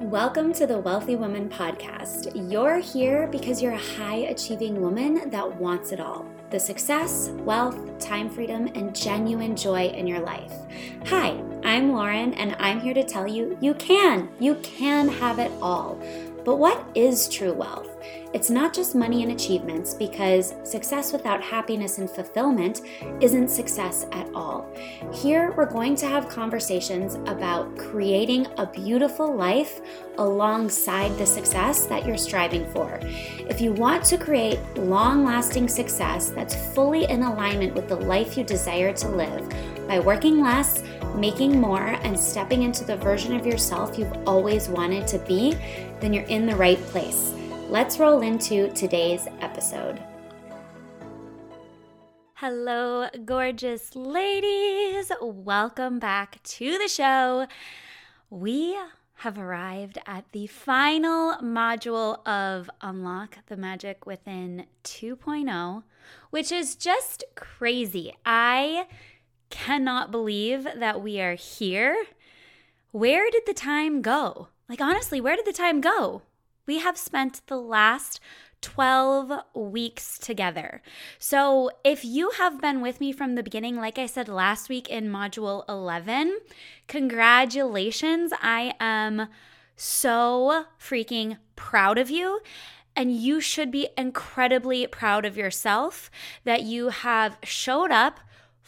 Welcome to the Wealthy Woman Podcast. You're here because you're a high achieving woman that wants it all the success, wealth, time freedom, and genuine joy in your life. Hi, I'm Lauren, and I'm here to tell you you can. You can have it all. But what is true wealth? It's not just money and achievements because success without happiness and fulfillment isn't success at all. Here, we're going to have conversations about creating a beautiful life alongside the success that you're striving for. If you want to create long lasting success that's fully in alignment with the life you desire to live by working less, making more, and stepping into the version of yourself you've always wanted to be, then you're in the right place. Let's roll into today's episode. Hello, gorgeous ladies. Welcome back to the show. We have arrived at the final module of Unlock the Magic Within 2.0, which is just crazy. I cannot believe that we are here. Where did the time go? Like, honestly, where did the time go? we have spent the last 12 weeks together. So, if you have been with me from the beginning, like I said last week in module 11, congratulations. I am so freaking proud of you. And you should be incredibly proud of yourself that you have showed up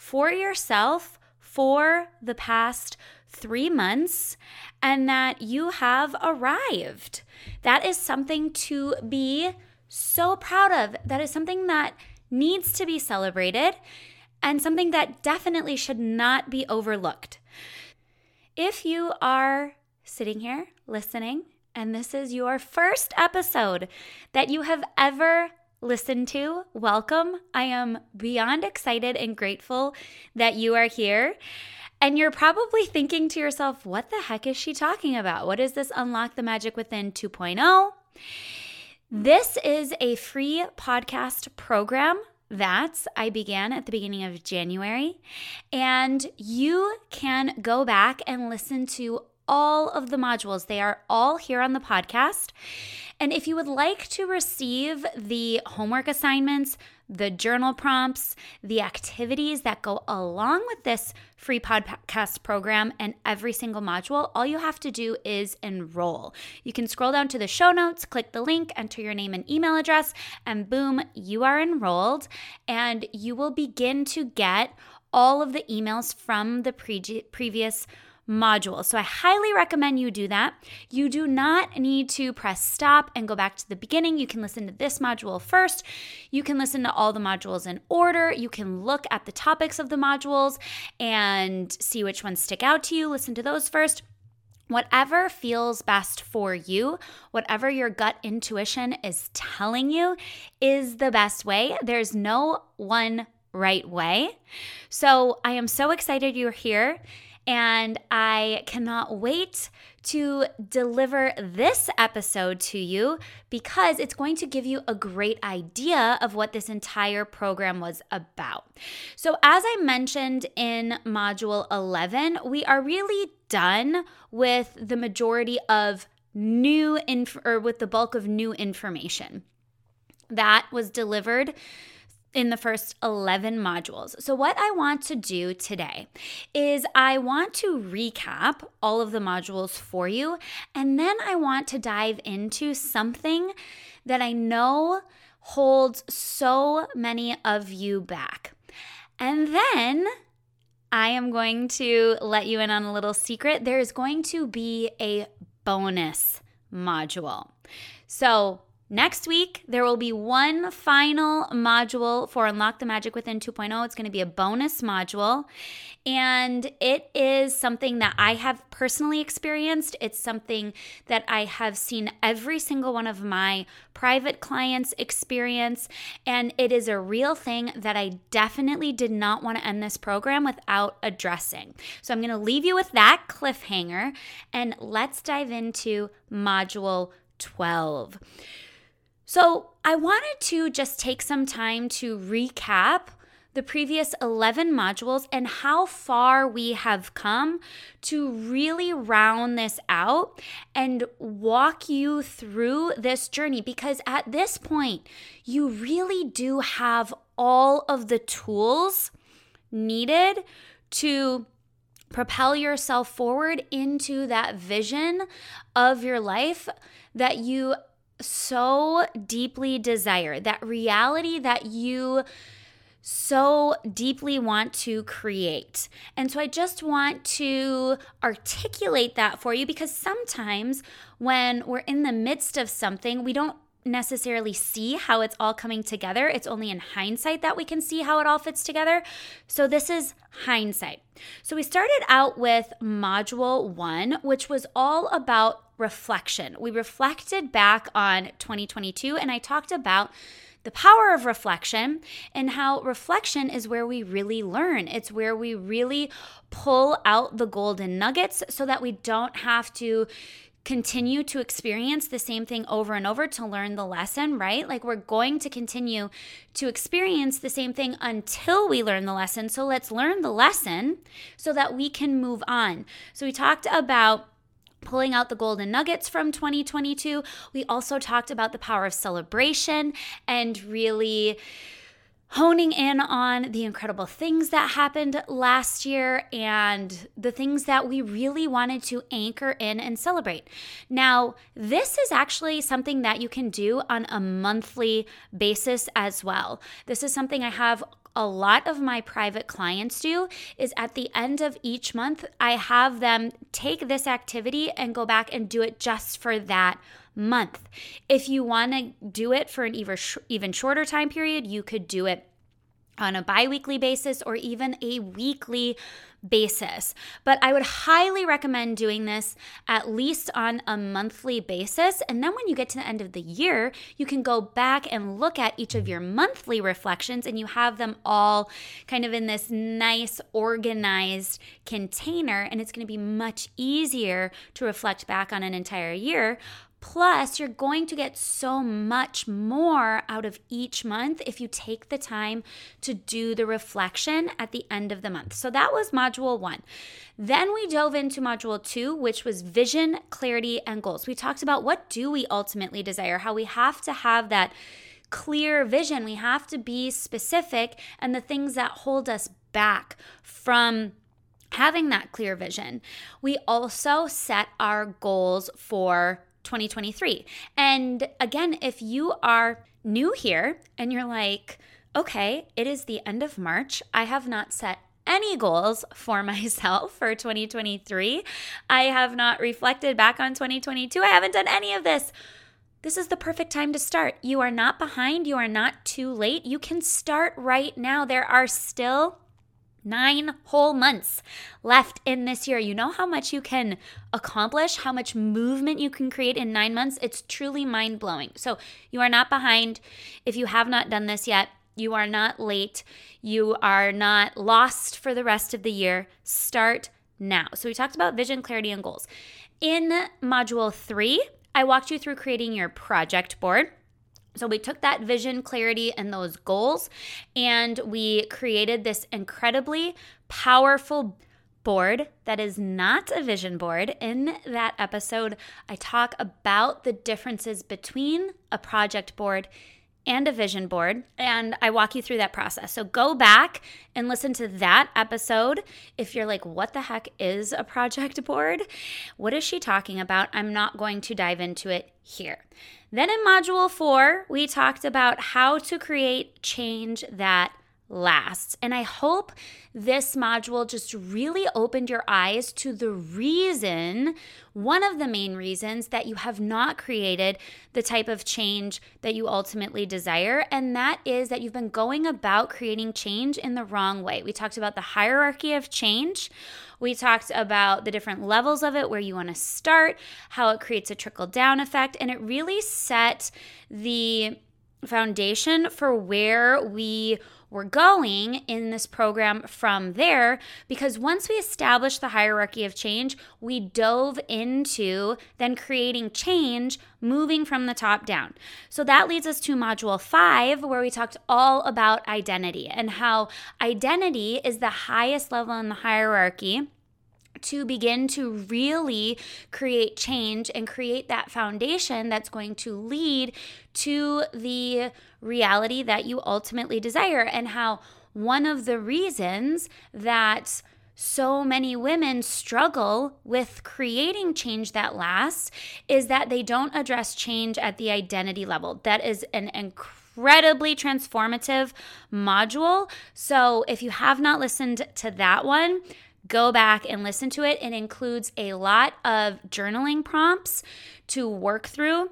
for yourself for the past three months and that you have arrived. That is something to be so proud of. That is something that needs to be celebrated and something that definitely should not be overlooked. If you are sitting here listening, and this is your first episode that you have ever listened to, welcome. I am beyond excited and grateful that you are here. And you're probably thinking to yourself, what the heck is she talking about? What is this Unlock the Magic Within 2.0? This is a free podcast program that I began at the beginning of January. And you can go back and listen to all of the modules. They are all here on the podcast. And if you would like to receive the homework assignments, the journal prompts, the activities that go along with this free podcast program and every single module, all you have to do is enroll. You can scroll down to the show notes, click the link, enter your name and email address, and boom, you are enrolled. And you will begin to get all of the emails from the pre- previous module. So I highly recommend you do that. You do not need to press stop and go back to the beginning. You can listen to this module first. You can listen to all the modules in order. You can look at the topics of the modules and see which ones stick out to you. Listen to those first. Whatever feels best for you, whatever your gut intuition is telling you, is the best way. There's no one right way. So I am so excited you're here. And I cannot wait to deliver this episode to you because it's going to give you a great idea of what this entire program was about. So, as I mentioned in module 11, we are really done with the majority of new or with the bulk of new information that was delivered in the first 11 modules. So, what I want to do today is I want to recap all of the modules for you, and then I want to dive into something that I know holds so many of you back. And then I am going to let you in on a little secret. There is going to be a bonus module. So, Next week, there will be one final module for Unlock the Magic Within 2.0. It's going to be a bonus module. And it is something that I have personally experienced. It's something that I have seen every single one of my private clients experience. And it is a real thing that I definitely did not want to end this program without addressing. So I'm going to leave you with that cliffhanger and let's dive into module 12. So, I wanted to just take some time to recap the previous 11 modules and how far we have come to really round this out and walk you through this journey. Because at this point, you really do have all of the tools needed to propel yourself forward into that vision of your life that you so deeply desire, that reality that you so deeply want to create. And so I just want to articulate that for you because sometimes when we're in the midst of something, we don't necessarily see how it's all coming together. It's only in hindsight that we can see how it all fits together. So, this is hindsight. So, we started out with module one, which was all about reflection. We reflected back on 2022, and I talked about the power of reflection and how reflection is where we really learn. It's where we really pull out the golden nuggets so that we don't have to continue to experience the same thing over and over to learn the lesson, right? Like we're going to continue to experience the same thing until we learn the lesson. So let's learn the lesson so that we can move on. So we talked about pulling out the golden nuggets from 2022. We also talked about the power of celebration and really honing in on the incredible things that happened last year and the things that we really wanted to anchor in and celebrate. Now, this is actually something that you can do on a monthly basis as well. This is something I have a lot of my private clients do is at the end of each month, I have them take this activity and go back and do it just for that month. If you want to do it for an even, even shorter time period, you could do it on a bi weekly basis or even a weekly basis. But I would highly recommend doing this at least on a monthly basis. And then when you get to the end of the year, you can go back and look at each of your monthly reflections and you have them all kind of in this nice, organized container. And it's going to be much easier to reflect back on an entire year Plus, you're going to get so much more out of each month if you take the time to do the reflection at the end of the month. So that was module one. Then we dove into module two, which was vision, clarity, and goals. We talked about what do we ultimately desire, how we have to have that clear vision. We have to be specific and the things that hold us back from having that clear vision. We also set our goals for 2023. And again, if you are new here and you're like, okay, it is the end of March, I have not set any goals for myself for 2023. I have not reflected back on 2022. I haven't done any of this. This is the perfect time to start. You are not behind. You are not too late. You can start right now. There are still Nine whole months left in this year. You know how much you can accomplish, how much movement you can create in nine months? It's truly mind blowing. So, you are not behind. If you have not done this yet, you are not late. You are not lost for the rest of the year. Start now. So, we talked about vision, clarity, and goals. In module three, I walked you through creating your project board. So we took that vision, clarity, and those goals, and we created this incredibly powerful board that is not a vision board. In that episode, I talk about the differences between a project board and a vision board, and I walk you through that process. So go back and listen to that episode if you're like, what the heck is a project board? What is she talking about? I'm not going to dive into it here. Then in module four, we talked about how to create change that lasts. And I hope this module just really opened your eyes to the reason, one of the main reasons that you have not created the type of change that you ultimately desire. And that is that you've been going about creating change in the wrong way. We talked about the hierarchy of change. We talked about the different levels of it, where you want to start, how it creates a trickle down effect. And it really set the foundation for where we we're going in this program from there because once we established the hierarchy of change, we dove into then creating change moving from the top down. So that leads us to module five, where we talked all about identity and how identity is the highest level in the hierarchy to begin to really create change and create that foundation that's going to lead to the reality that you ultimately desire, and how one of the reasons that so many women struggle with creating change that lasts is that they don't address change at the identity level. That is an incredibly transformative module. So if you have not listened to that one, go back and listen to it. It includes a lot of journaling prompts to work through.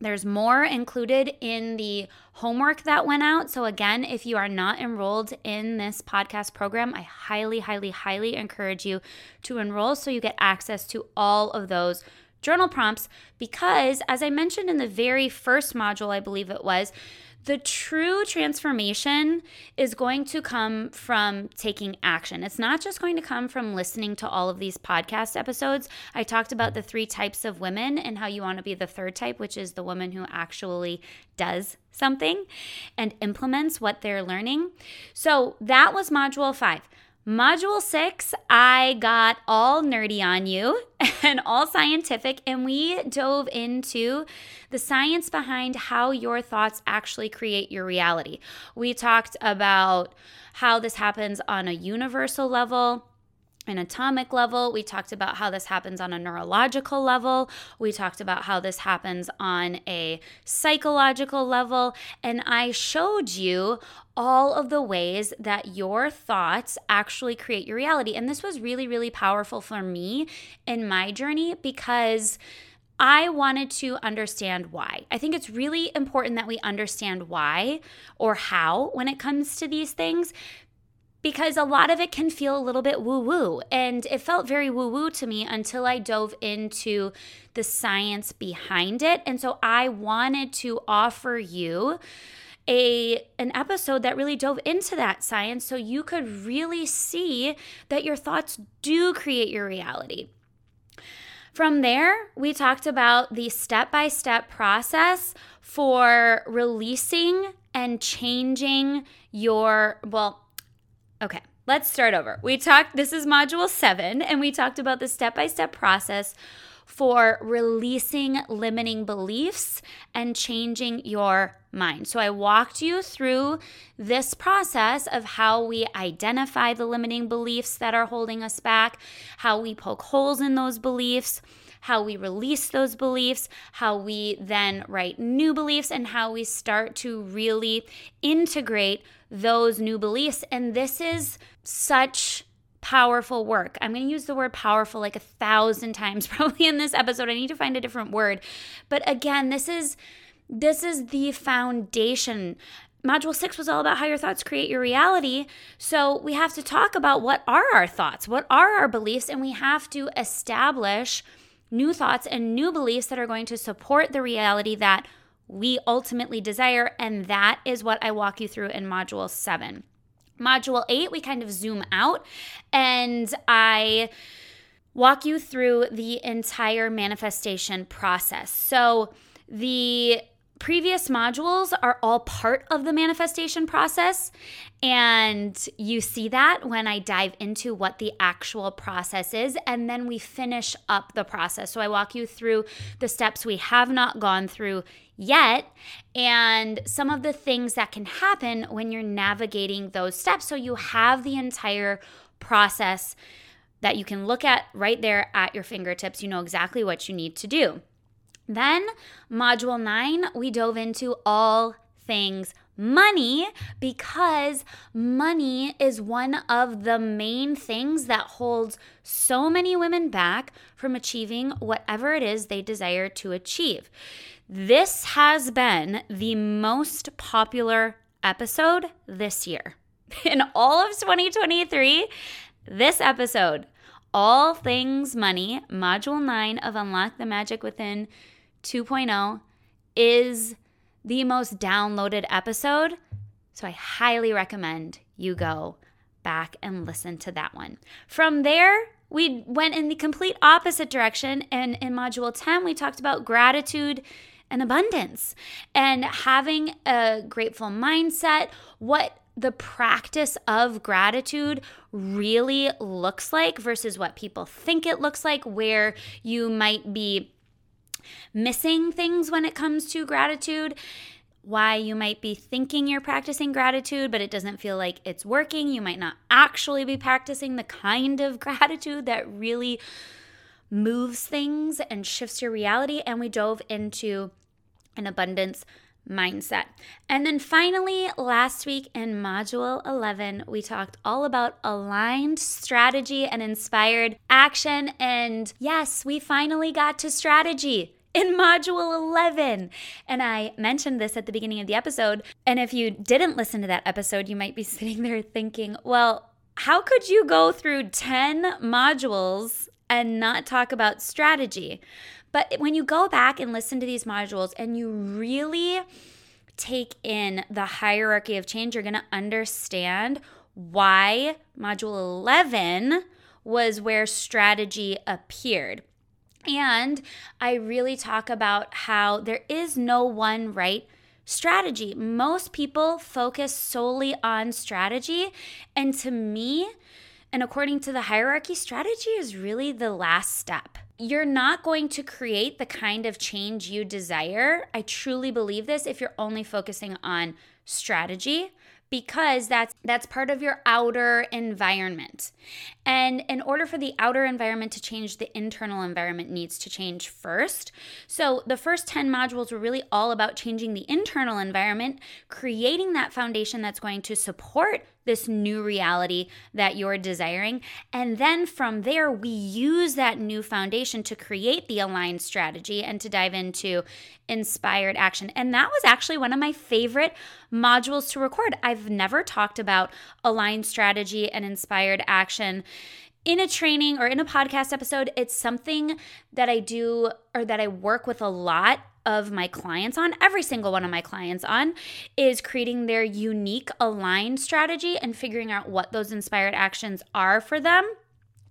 There's more included in the homework that went out. So, again, if you are not enrolled in this podcast program, I highly, highly, highly encourage you to enroll so you get access to all of those journal prompts. Because, as I mentioned in the very first module, I believe it was, the true transformation is going to come from taking action. It's not just going to come from listening to all of these podcast episodes. I talked about the three types of women and how you want to be the third type, which is the woman who actually does something and implements what they're learning. So that was module five. Module six, I got all nerdy on you and all scientific, and we dove into the science behind how your thoughts actually create your reality. We talked about how this happens on a universal level an atomic level. We talked about how this happens on a neurological level. We talked about how this happens on a psychological level. And I showed you all of the ways that your thoughts actually create your reality. And this was really, really powerful for me in my journey because. I wanted to understand why. I think it's really important that we understand why or how when it comes to these things because a lot of it can feel a little bit woo woo. And it felt very woo woo to me until I dove into the science behind it. And so I wanted to offer you a an episode that really dove into that science so you could really see that your thoughts do create your reality. From there, we talked about the step by step process for releasing and changing your, well, Okay, let's start over. We talked, this is module seven, and we talked about the step by step process for releasing limiting beliefs and changing your mind. So, I walked you through this process of how we identify the limiting beliefs that are holding us back, how we poke holes in those beliefs, how we release those beliefs, how we then write new beliefs, and how we start to really integrate those new beliefs. And this is such powerful work. I'm going to use the word powerful like a thousand times probably in this episode. I need to find a different word. But again, this is this is the foundation. Module 6 was all about how your thoughts create your reality. So, we have to talk about what are our thoughts? What are our beliefs? And we have to establish new thoughts and new beliefs that are going to support the reality that we ultimately desire. And that is what I walk you through in Module 7. Module 8, we kind of zoom out and I walk you through the entire manifestation process. So, the previous modules are all part of the manifestation process. And you see that when I dive into what the actual process is. And then we finish up the process. So I walk you through the steps we have not gone through yet and some of the things that can happen when you're navigating those steps. So you have the entire process that you can look at right there at your fingertips. You know exactly what you need to do. Then, module nine, we dove into all things money because money is one of the main things that holds so many women back from achieving whatever it is they desire to achieve. This has been the most popular episode this year. In all of 2023, this episode, All Things Money, Module 9 of Unlock the Magic Within 2.0 is the most downloaded episode. So I highly recommend you go back and listen to that one. From there, we went in the complete opposite direction. And in module 10, we talked about gratitude and abundance and having a grateful mindset, what the practice of gratitude really looks like versus what people think it looks like, where you might be missing things when it comes to gratitude why you might be thinking you're practicing gratitude, but it doesn't feel like it's working. You might not actually be practicing the kind of gratitude that really moves things and shifts your reality. And we dove into an abundance mindset. And then finally, last week in Module 11, we talked all about aligned strategy and inspired action. And yes, we finally got to strategy in module 11. And I mentioned this at the beginning of the episode. And if you didn't listen to that episode, you might be sitting there thinking, well, how could you go through 10 modules and not talk about strategy? But when you go back and listen to these modules and you really take in the hierarchy of change, you're going to understand why module 11 was where strategy appeared. And I really talk about how there is no one right strategy. Most people focus solely on strategy. And to me, and according to the hierarchy, strategy is really the last step. You're not going to create the kind of change you desire. I truly believe this if you're only focusing on strategy because that's that's part of your outer environment. And in order for the outer environment to change, the internal environment needs to change first. So the first 10 modules were really all about changing the internal environment, creating that foundation that's going to support this new reality that you're desiring. And then from there, we use that new foundation to create the aligned strategy and to dive into inspired action. And that was actually one of my favorite modules to record. I've never talked about aligned strategy and inspired action in a training or in a podcast episode, it's something that I do or that I work with a lot of my clients on, every single one of my clients on, is creating their unique aligned strategy and figuring out what those inspired actions are for them.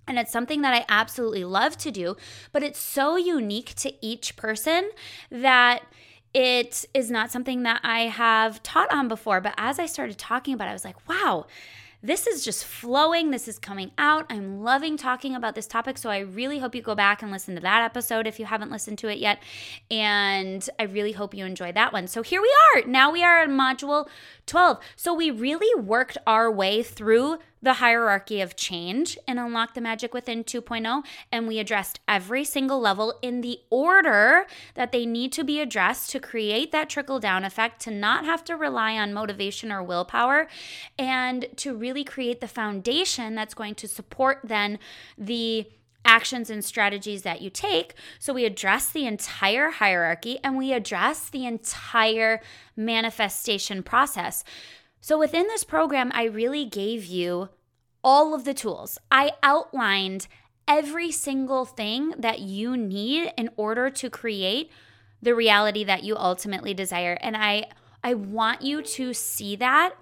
And it's something that I absolutely love to do, but it's so unique to each person that it is not something that I have taught on before. But as I started talking about it, I was like, wow, this is just flowing. This is coming out. I'm loving talking about this topic. So I really hope you go back and listen to that episode if you haven't listened to it yet. And I really hope you enjoy that one. So here we are. Now we are in module 12. So we really worked our way through the hierarchy of change and Unlock the Magic Within 2.0. And we addressed every single level in the order that they need to be addressed to create that trickle down effect, to not have to rely on motivation or willpower, and to really create the foundation that's going to support then the actions and strategies that you take. So we address the entire hierarchy and we address the entire manifestation process. So within this program, I really gave you all of the tools. I outlined every single thing that you need in order to create the reality that you ultimately desire. And I I want you to see that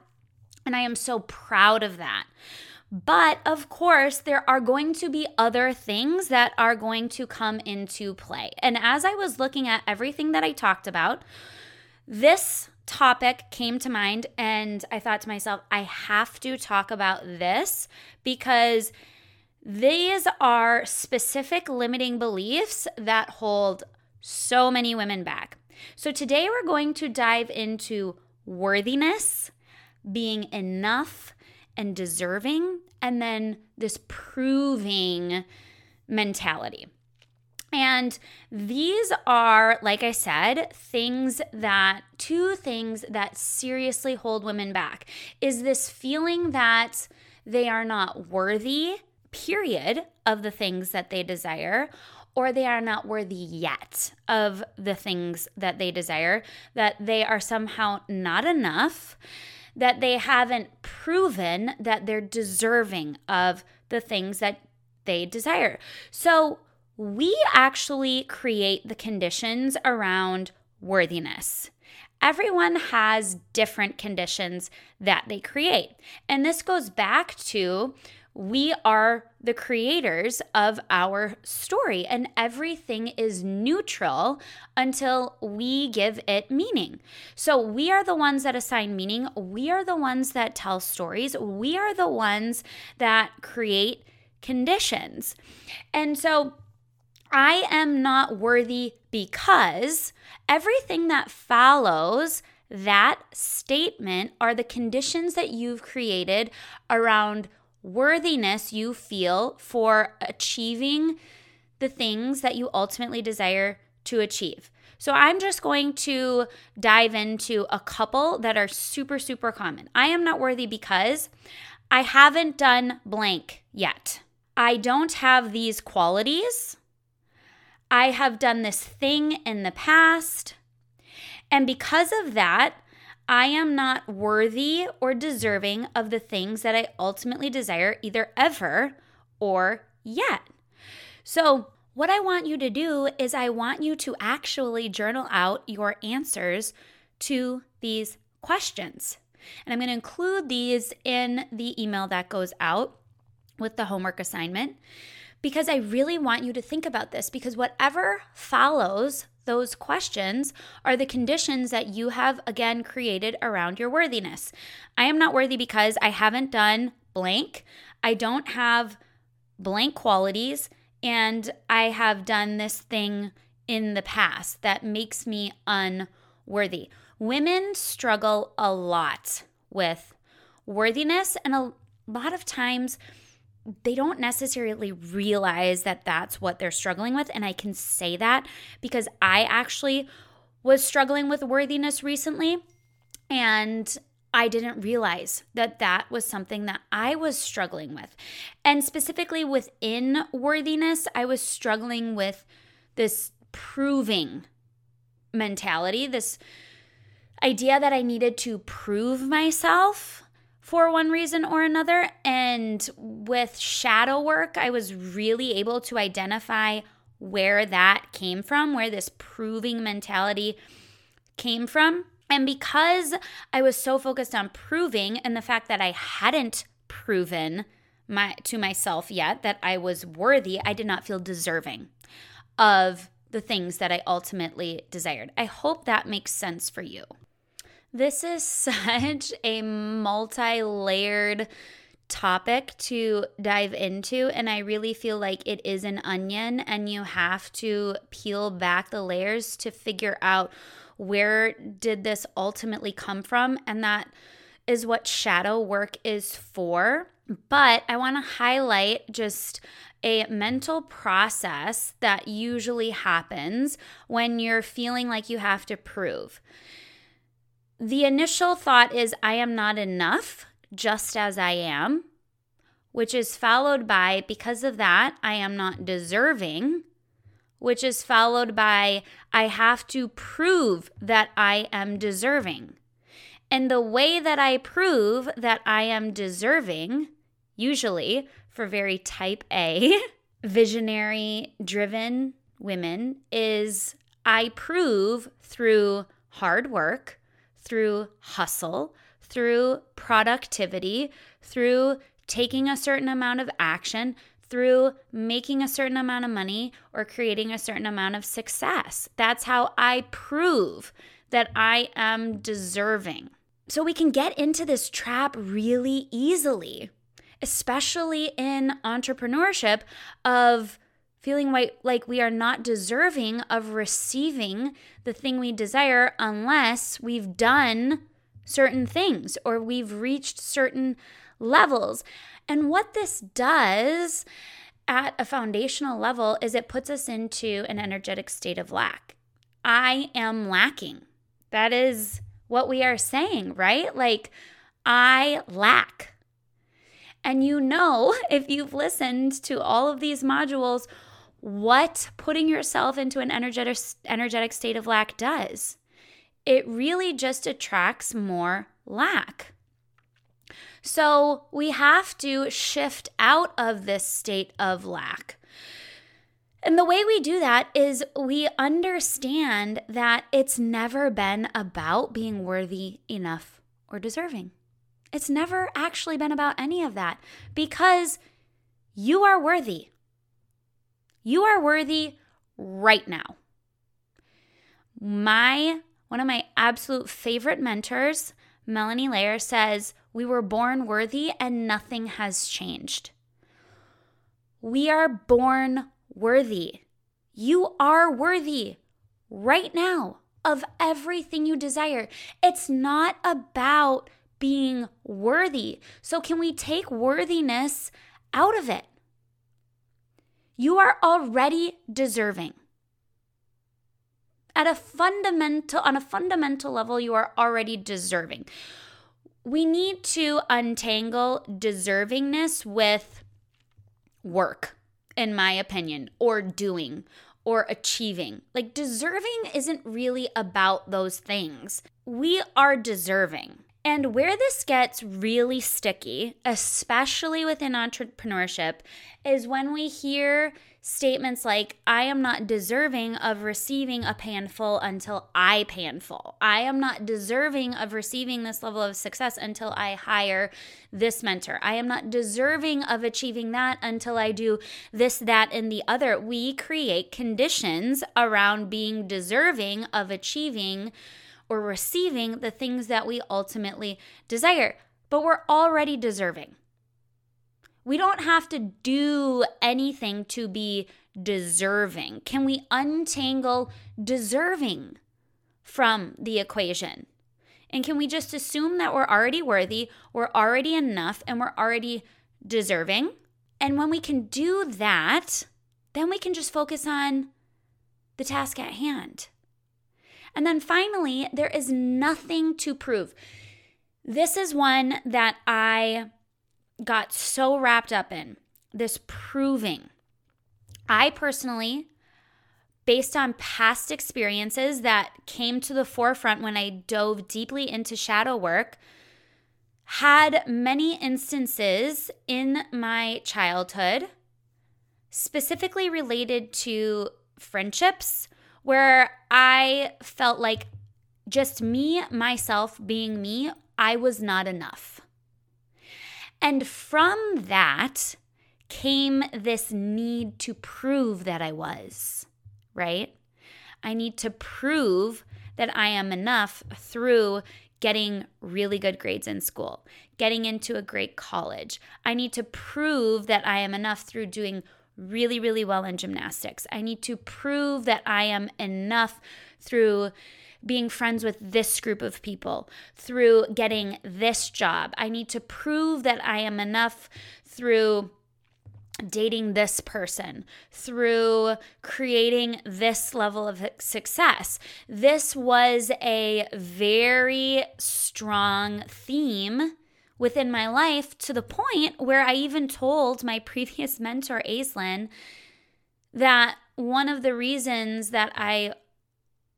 and I am so proud of that. But of course, there are going to be other things that are going to come into play. And as I was looking at everything that I talked about, this topic came to mind, and I thought to myself, I have to talk about this because these are specific limiting beliefs that hold so many women back. So today we're going to dive into worthiness, being enough, and deserving, and then this proving mentality. And these are, like I said, things that, two things that seriously hold women back is this feeling that they are not worthy, period, of the things that they desire, or they are not worthy yet of the things that they desire, that they are somehow not enough that they haven't proven that they're deserving of the things that they desire. So we actually create the conditions around worthiness. everyone has different conditions that they create. And this goes back to we are the creators of our story, and everything is neutral until we give it meaning. So, we are the ones that assign meaning, we are the ones that tell stories, we are the ones that create conditions. And so, I am not worthy because everything that follows that statement are the conditions that you've created around worthiness you feel for achieving the things that you ultimately desire to achieve. So, I'm just going to dive into a couple that are super, super common. I am not worthy because I haven't done blank yet. I don't have these qualities. I have done this thing in the past. And because of that, I am not worthy or deserving of the things that I ultimately desire, either ever or yet. So, what I want you to do is, I want you to actually journal out your answers to these questions. And I'm going to include these in the email that goes out with the homework assignment because I really want you to think about this because whatever follows those questions are the conditions that you have again created around your worthiness. I am not worthy because I haven't done blank. I don't have blank qualities and I have done this thing in the past that makes me unworthy. Women struggle a lot with worthiness and a lot of times they don't necessarily realize that that's what they're struggling with. And I can say that because I actually was struggling with worthiness recently. And I didn't realize that that was something that I was struggling with. And specifically within worthiness, I was struggling with this proving mentality, this idea that I needed to prove myself for one reason or another. And with shadow work, I was really able to identify where that came from, where this proving mentality came from. And because I was so focused on proving and the fact that I hadn't proven my to myself yet that I was worthy, I did not feel deserving of the things that I ultimately desired. I hope that makes sense for you. This is such a multi layered topic to dive into, and I really feel like it is an onion, and you have to peel back the layers to figure out where did this ultimately come from and that is what shadow work is for. But i want to highlight just a mental process that usually happens when you're feeling like you have to prove the initial thought is, I am not enough just as I am, which is followed by, because of that, I am not deserving, which is followed by, I have to prove that I am deserving. And the way that I prove that I am deserving, usually for very type A, visionary driven women, is I prove through hard work, through hustle, through productivity, through taking a certain amount of action, through making a certain amount of money or creating a certain amount of success. That's how I prove that I am deserving. So we can get into this trap really easily, especially in entrepreneurship of feeling like we are not deserving of receiving the thing we desire unless we've done certain things or we've reached certain levels. And what this does at a foundational level is it puts us into an energetic state of lack. I am lacking. That is what we are saying, right? Like, I lack. And you know, if you've listened to all of these modules, what putting yourself into an energetic energetic state of lack does. It really just attracts more lack. So, we have to shift out of this state of lack. And the way we do that is we understand that it's never been about being worthy enough or deserving. It's never actually been about any of that because you are worthy. You are worthy right now. My one of my absolute favorite mentors, Melanie Layer, says, We were born worthy and nothing has changed. We are born worthy. You are worthy right now of everything you desire. It's not about being worthy. So, can we take worthiness out of it? You are already deserving at a fundamental on a fundamental level you are already deserving. We need to untangle deservingness with work in my opinion or doing or achieving. Like deserving isn't really about those things. We are deserving. And where this gets really sticky, especially within entrepreneurship, is when we hear statements like, I am not deserving of receiving a panful until I panful. I am not deserving of receiving this level of success until I hire this mentor. I am not deserving of achieving that until I do this, that, and the other. We create conditions around being deserving of achieving or receiving the things that we ultimately desire, but we're already deserving. We don't have to do anything to be deserving. Can we untangle deserving from the equation? And can we just assume that we're already worthy, we're already enough, and we're already deserving? And when we can do that, then we can just focus on the task at hand. And then finally, there is nothing to prove. This is one that I got so wrapped up in this proving. I personally, based on past experiences that came to the forefront when I dove deeply into shadow work, had many instances in my childhood, specifically related to friendships where I felt like just me, myself being me, I was not enough. And from that came this need to prove that I was, right? I need to prove that I am enough through getting really good grades in school, getting into a great college. I need to prove that I am enough through doing really, really well in gymnastics. I need to prove that I am enough through being friends with this group of people, through getting this job. I need to prove that I am enough through dating this person, through creating this level of success. This was a very strong theme within my life to the point where I even told my previous mentor, Aislinn, that one of the reasons that I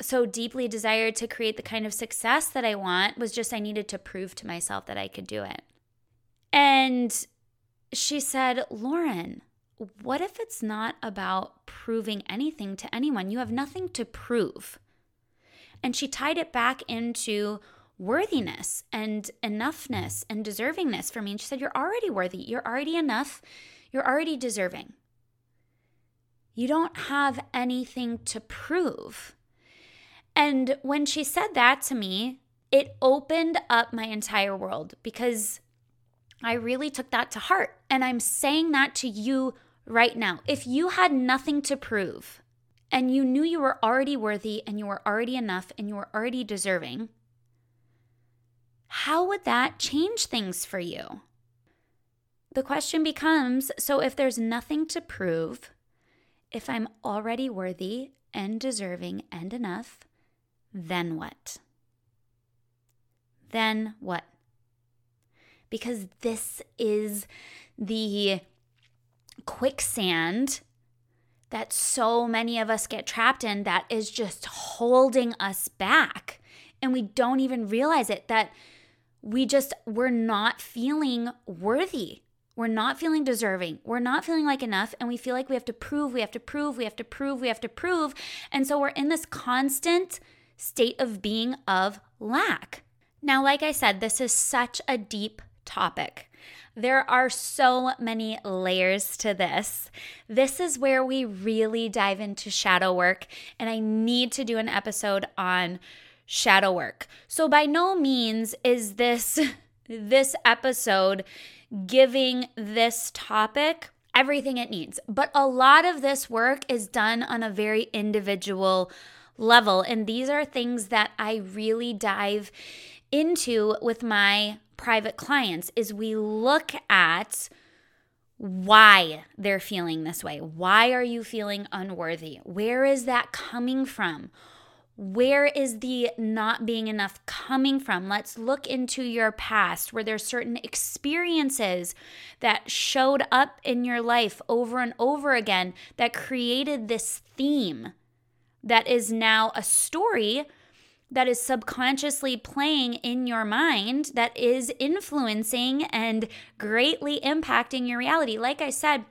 so deeply desired to create the kind of success that I want was just I needed to prove to myself that I could do it. And she said, Lauren, what if it's not about proving anything to anyone? You have nothing to prove. And she tied it back into worthiness and enoughness and deservingness for me. And she said, You're already worthy. You're already enough. You're already deserving. You don't have anything to prove. And when she said that to me, it opened up my entire world because I really took that to heart. And I'm saying that to you right now. If you had nothing to prove and you knew you were already worthy and you were already enough and you were already deserving, how would that change things for you? The question becomes so if there's nothing to prove, if I'm already worthy and deserving and enough, then what? Then what? Because this is the quicksand that so many of us get trapped in that is just holding us back. And we don't even realize it that we just, we're not feeling worthy. We're not feeling deserving. We're not feeling like enough. And we feel like we have to prove, we have to prove, we have to prove, we have to prove. And so we're in this constant state of being of lack. Now, like I said, this is such a deep topic. There are so many layers to this. This is where we really dive into shadow work, and I need to do an episode on shadow work. So by no means is this this episode giving this topic everything it needs. But a lot of this work is done on a very individual level. And these are things that I really dive into with my private clients is we look at why they're feeling this way. Why are you feeling unworthy? Where is that coming from? Where is the not being enough coming from? Let's look into your past where there's certain experiences that showed up in your life over and over again that created this theme that is now a story that is subconsciously playing in your mind that is influencing and greatly impacting your reality. Like I said,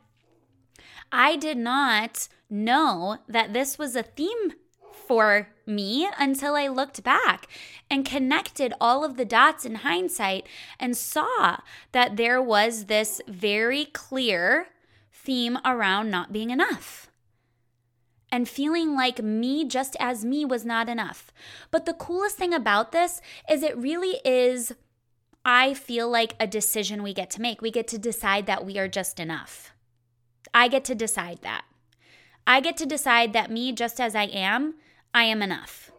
I did not know that this was a theme for me until I looked back and connected all of the dots in hindsight and saw that there was this very clear theme around not being enough and feeling like me just as me was not enough. But the coolest thing about this is it really is, I feel like a decision we get to make. We get to decide that we are just enough. I get to decide that. I get to decide that me just as I am I am enough.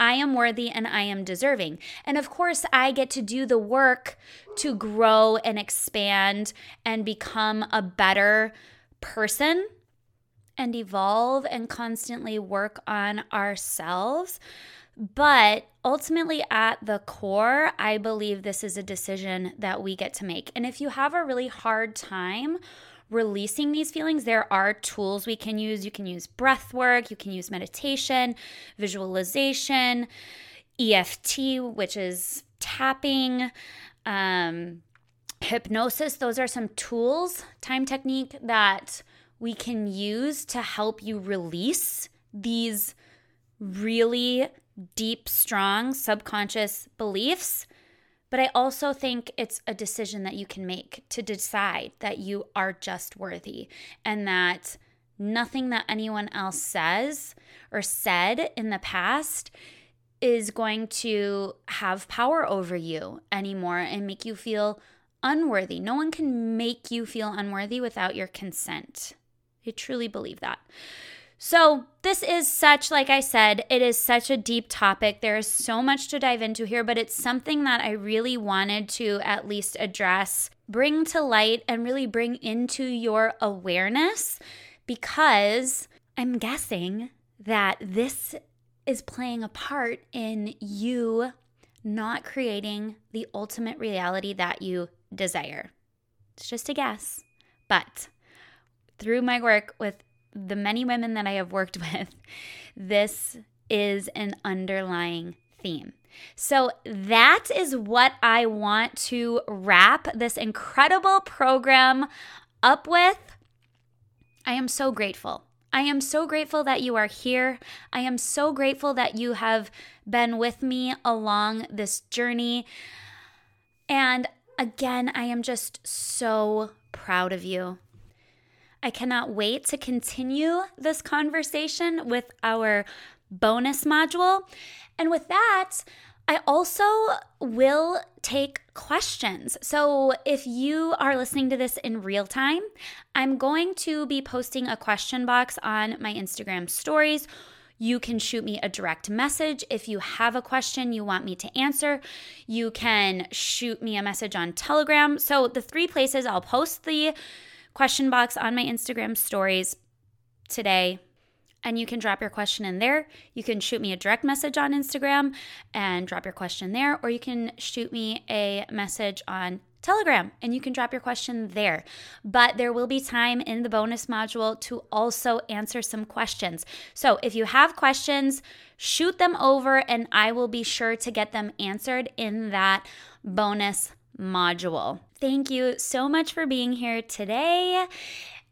I am worthy and I am deserving. And of course, I get to do the work to grow and expand and become a better person and evolve and constantly work on ourselves. But ultimately, at the core, I believe this is a decision that we get to make. And if you have a really hard time releasing these feelings, there are tools we can use. You can use breath work, you can use meditation, visualization, EFT, which is tapping, um, hypnosis. Those are some tools, time technique that we can use to help you release these really deep, strong subconscious beliefs but I also think it's a decision that you can make to decide that you are just worthy and that nothing that anyone else says or said in the past is going to have power over you anymore and make you feel unworthy. No one can make you feel unworthy without your consent. I truly believe that. So, this is such, like I said, it is such a deep topic. There is so much to dive into here, but it's something that I really wanted to at least address, bring to light, and really bring into your awareness because I'm guessing that this is playing a part in you not creating the ultimate reality that you desire. It's just a guess. But through my work with the many women that I have worked with, this is an underlying theme. So, that is what I want to wrap this incredible program up with. I am so grateful. I am so grateful that you are here. I am so grateful that you have been with me along this journey. And again, I am just so proud of you. I cannot wait to continue this conversation with our bonus module. And with that, I also will take questions. So if you are listening to this in real time, I'm going to be posting a question box on my Instagram stories. You can shoot me a direct message if you have a question you want me to answer. You can shoot me a message on Telegram. So, the three places I'll post the question box on my Instagram stories today. And you can drop your question in there. You can shoot me a direct message on Instagram and drop your question there, or you can shoot me a message on Telegram and you can drop your question there. But there will be time in the bonus module to also answer some questions. So if you have questions, shoot them over and I will be sure to get them answered in that bonus module. Thank you so much for being here today.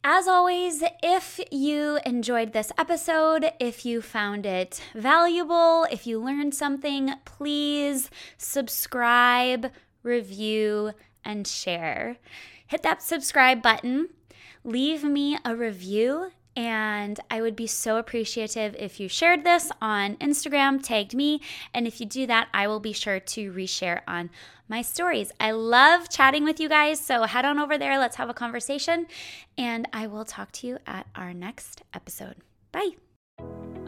As always, if you enjoyed this episode, if you found it valuable, if you learned something, please subscribe, review, and share. Hit that subscribe button, leave me a review, and I would be so appreciative if you shared this on Instagram, tagged me, and if you do that, I will be sure to reshare on my stories. I love chatting with you guys, so head on over there, let's have a conversation, and I will talk to you at our next episode. Bye.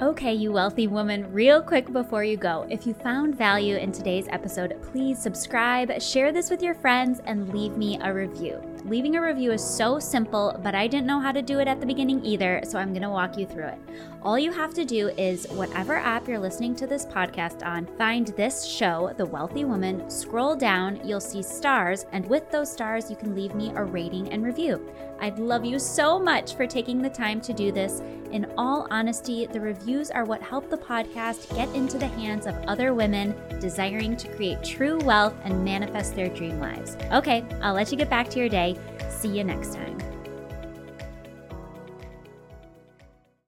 Okay, you wealthy woman, real quick before you go, if you found value in today's episode, please subscribe, share this with your friends, and leave me a review. Leaving a review is so simple, but I didn't know how to do it at the beginning either, so I'm going to walk you through it. All you have to do is, whatever app you're listening to this podcast on, find this show, The Wealthy Woman, scroll down, you'll see stars, and with those stars, you can leave me a rating and review. I'd love you so much for taking the time to do this. In all honesty, the reviews are what help the podcast get into the hands of other women desiring to create true wealth and manifest their dream lives. Okay, I'll let you get back to your day. See you next time.